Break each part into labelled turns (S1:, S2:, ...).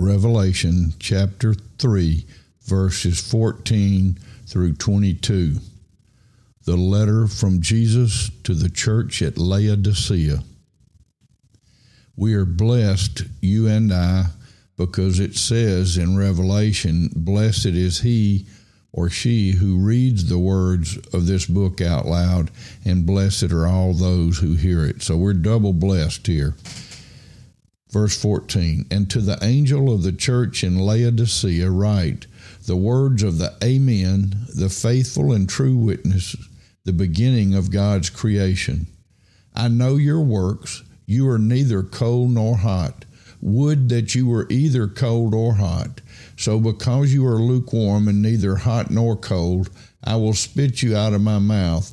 S1: Revelation chapter 3, verses 14 through 22. The letter from Jesus to the church at Laodicea. We are blessed, you and I, because it says in Revelation, Blessed is he or she who reads the words of this book out loud, and blessed are all those who hear it. So we're double blessed here. Verse 14 And to the angel of the church in Laodicea write the words of the Amen, the faithful and true witness, the beginning of God's creation. I know your works. You are neither cold nor hot. Would that you were either cold or hot. So because you are lukewarm and neither hot nor cold, I will spit you out of my mouth.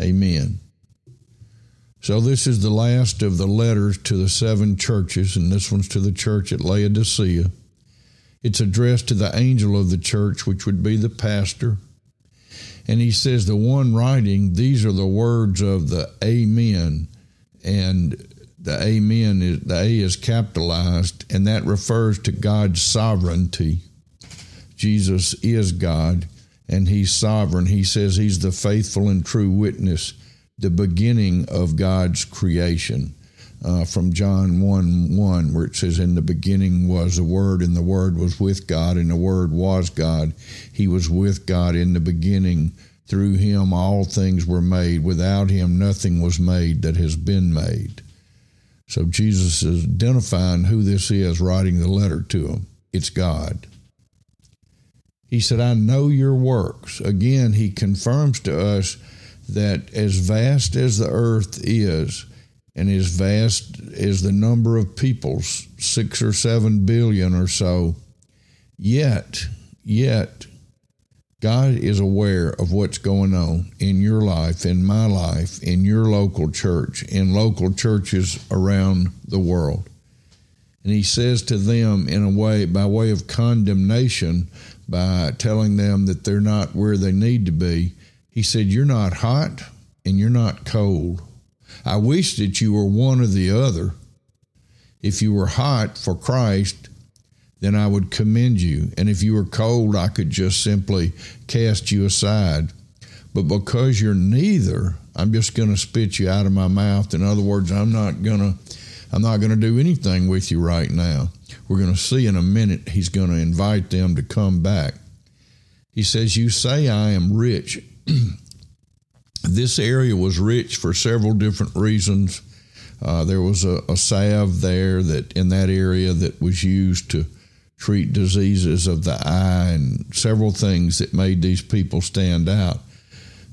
S1: Amen. So, this is the last of the letters to the seven churches, and this one's to the church at Laodicea. It's addressed to the angel of the church, which would be the pastor. And he says, The one writing, these are the words of the Amen. And the Amen, is, the A is capitalized, and that refers to God's sovereignty. Jesus is God and he's sovereign. He says he's the faithful and true witness, the beginning of God's creation. Uh, from John 1 1, where it says, In the beginning was the Word, and the Word was with God, and the Word was God. He was with God in the beginning. Through him all things were made. Without him nothing was made that has been made. So Jesus is identifying who this is, writing the letter to him. It's God. He said, I know your works. Again, he confirms to us that as vast as the earth is, and as vast as the number of peoples, six or seven billion or so, yet, yet, God is aware of what's going on in your life, in my life, in your local church, in local churches around the world. And he says to them in a way, by way of condemnation, by telling them that they're not where they need to be. He said, You're not hot and you're not cold. I wish that you were one or the other. If you were hot for Christ, then I would commend you. And if you were cold, I could just simply cast you aside. But because you're neither, I'm just going to spit you out of my mouth. In other words, I'm not going to I'm not going to do anything with you right now. We're going to see in a minute, he's going to invite them to come back. He says, You say I am rich. this area was rich for several different reasons. Uh, there was a, a salve there that in that area that was used to treat diseases of the eye and several things that made these people stand out.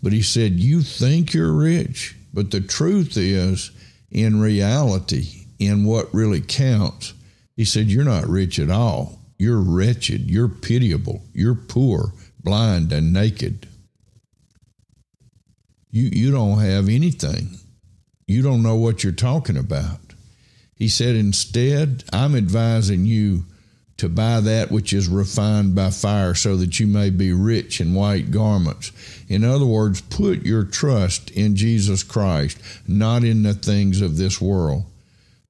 S1: But he said, You think you're rich, but the truth is, in reality, in what really counts. He said, You're not rich at all. You're wretched. You're pitiable. You're poor, blind, and naked. You, you don't have anything. You don't know what you're talking about. He said, Instead, I'm advising you to buy that which is refined by fire so that you may be rich in white garments. In other words, put your trust in Jesus Christ, not in the things of this world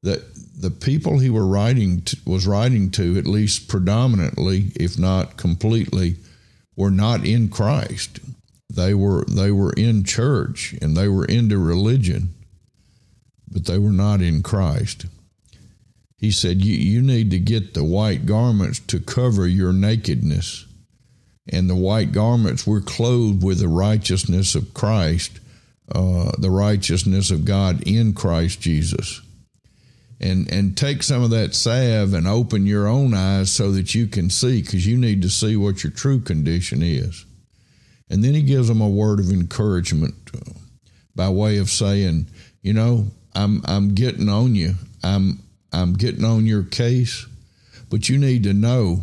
S1: that the people he were writing to, was writing to, at least predominantly, if not completely, were not in Christ. They were they were in church and they were into religion, but they were not in Christ. He said, you, you need to get the white garments to cover your nakedness. and the white garments, we're clothed with the righteousness of Christ, uh, the righteousness of God in Christ Jesus. And, and take some of that salve and open your own eyes so that you can see, because you need to see what your true condition is. And then he gives them a word of encouragement by way of saying, you know, I'm I'm getting on you. I'm I'm getting on your case, but you need to know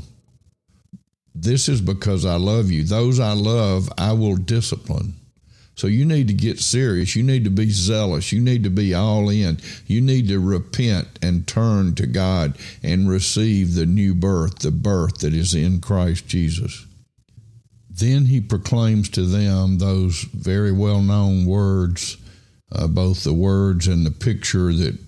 S1: this is because I love you. Those I love, I will discipline. So you need to get serious. You need to be zealous. You need to be all in. You need to repent and turn to God and receive the new birth, the birth that is in Christ Jesus. Then he proclaims to them those very well known words, uh, both the words and the picture that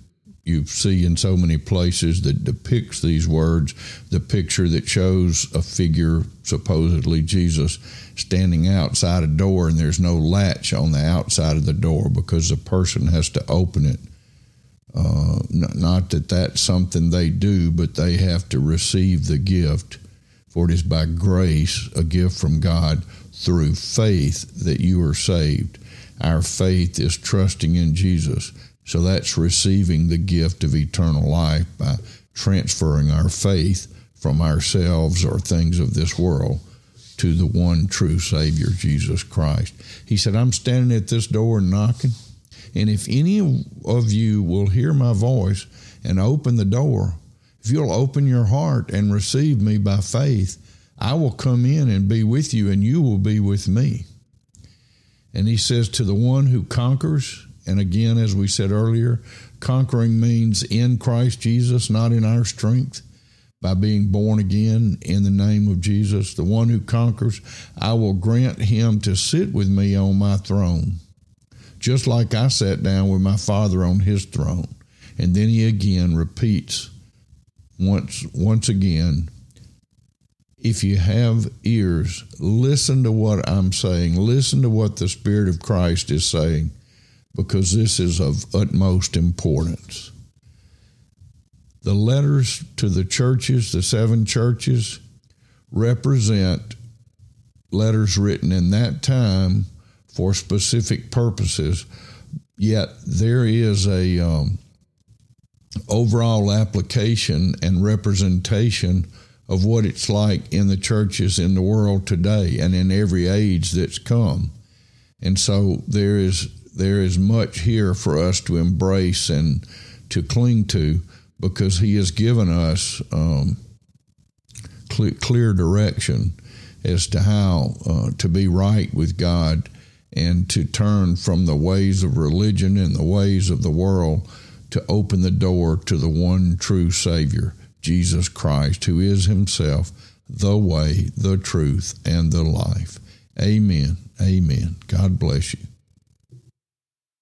S1: you see in so many places that depicts these words the picture that shows a figure supposedly jesus standing outside a door and there's no latch on the outside of the door because the person has to open it. Uh, not that that's something they do but they have to receive the gift for it is by grace a gift from god through faith that you are saved. Our faith is trusting in jesus so that's receiving the gift of eternal life by transferring our faith from ourselves or things of this world to the one true Savior, Jesus Christ. He said, I'm standing at this door knocking, and if any of you will hear my voice and open the door, if you'll open your heart and receive me by faith, I will come in and be with you, and you will be with me. And he says, To the one who conquers, and again, as we said earlier, conquering means in Christ Jesus, not in our strength, by being born again in the name of Jesus. The one who conquers, I will grant him to sit with me on my throne, just like I sat down with my Father on his throne. And then he again repeats once once again if you have ears, listen to what I'm saying. Listen to what the Spirit of Christ is saying because this is of utmost importance. The letters to the churches, the seven churches, represent letters written in that time for specific purposes. Yet there is a um, overall application and representation of what it's like in the churches in the world today and in every age that's come. And so there is there is much here for us to embrace and to cling to because He has given us um, clear, clear, direction as to how uh, to be right with God and to turn from the ways of religion and the ways of the world to open the door to the one true Savior, Jesus Christ, who is Himself the way, the truth, and the life. Amen. Amen. God bless you.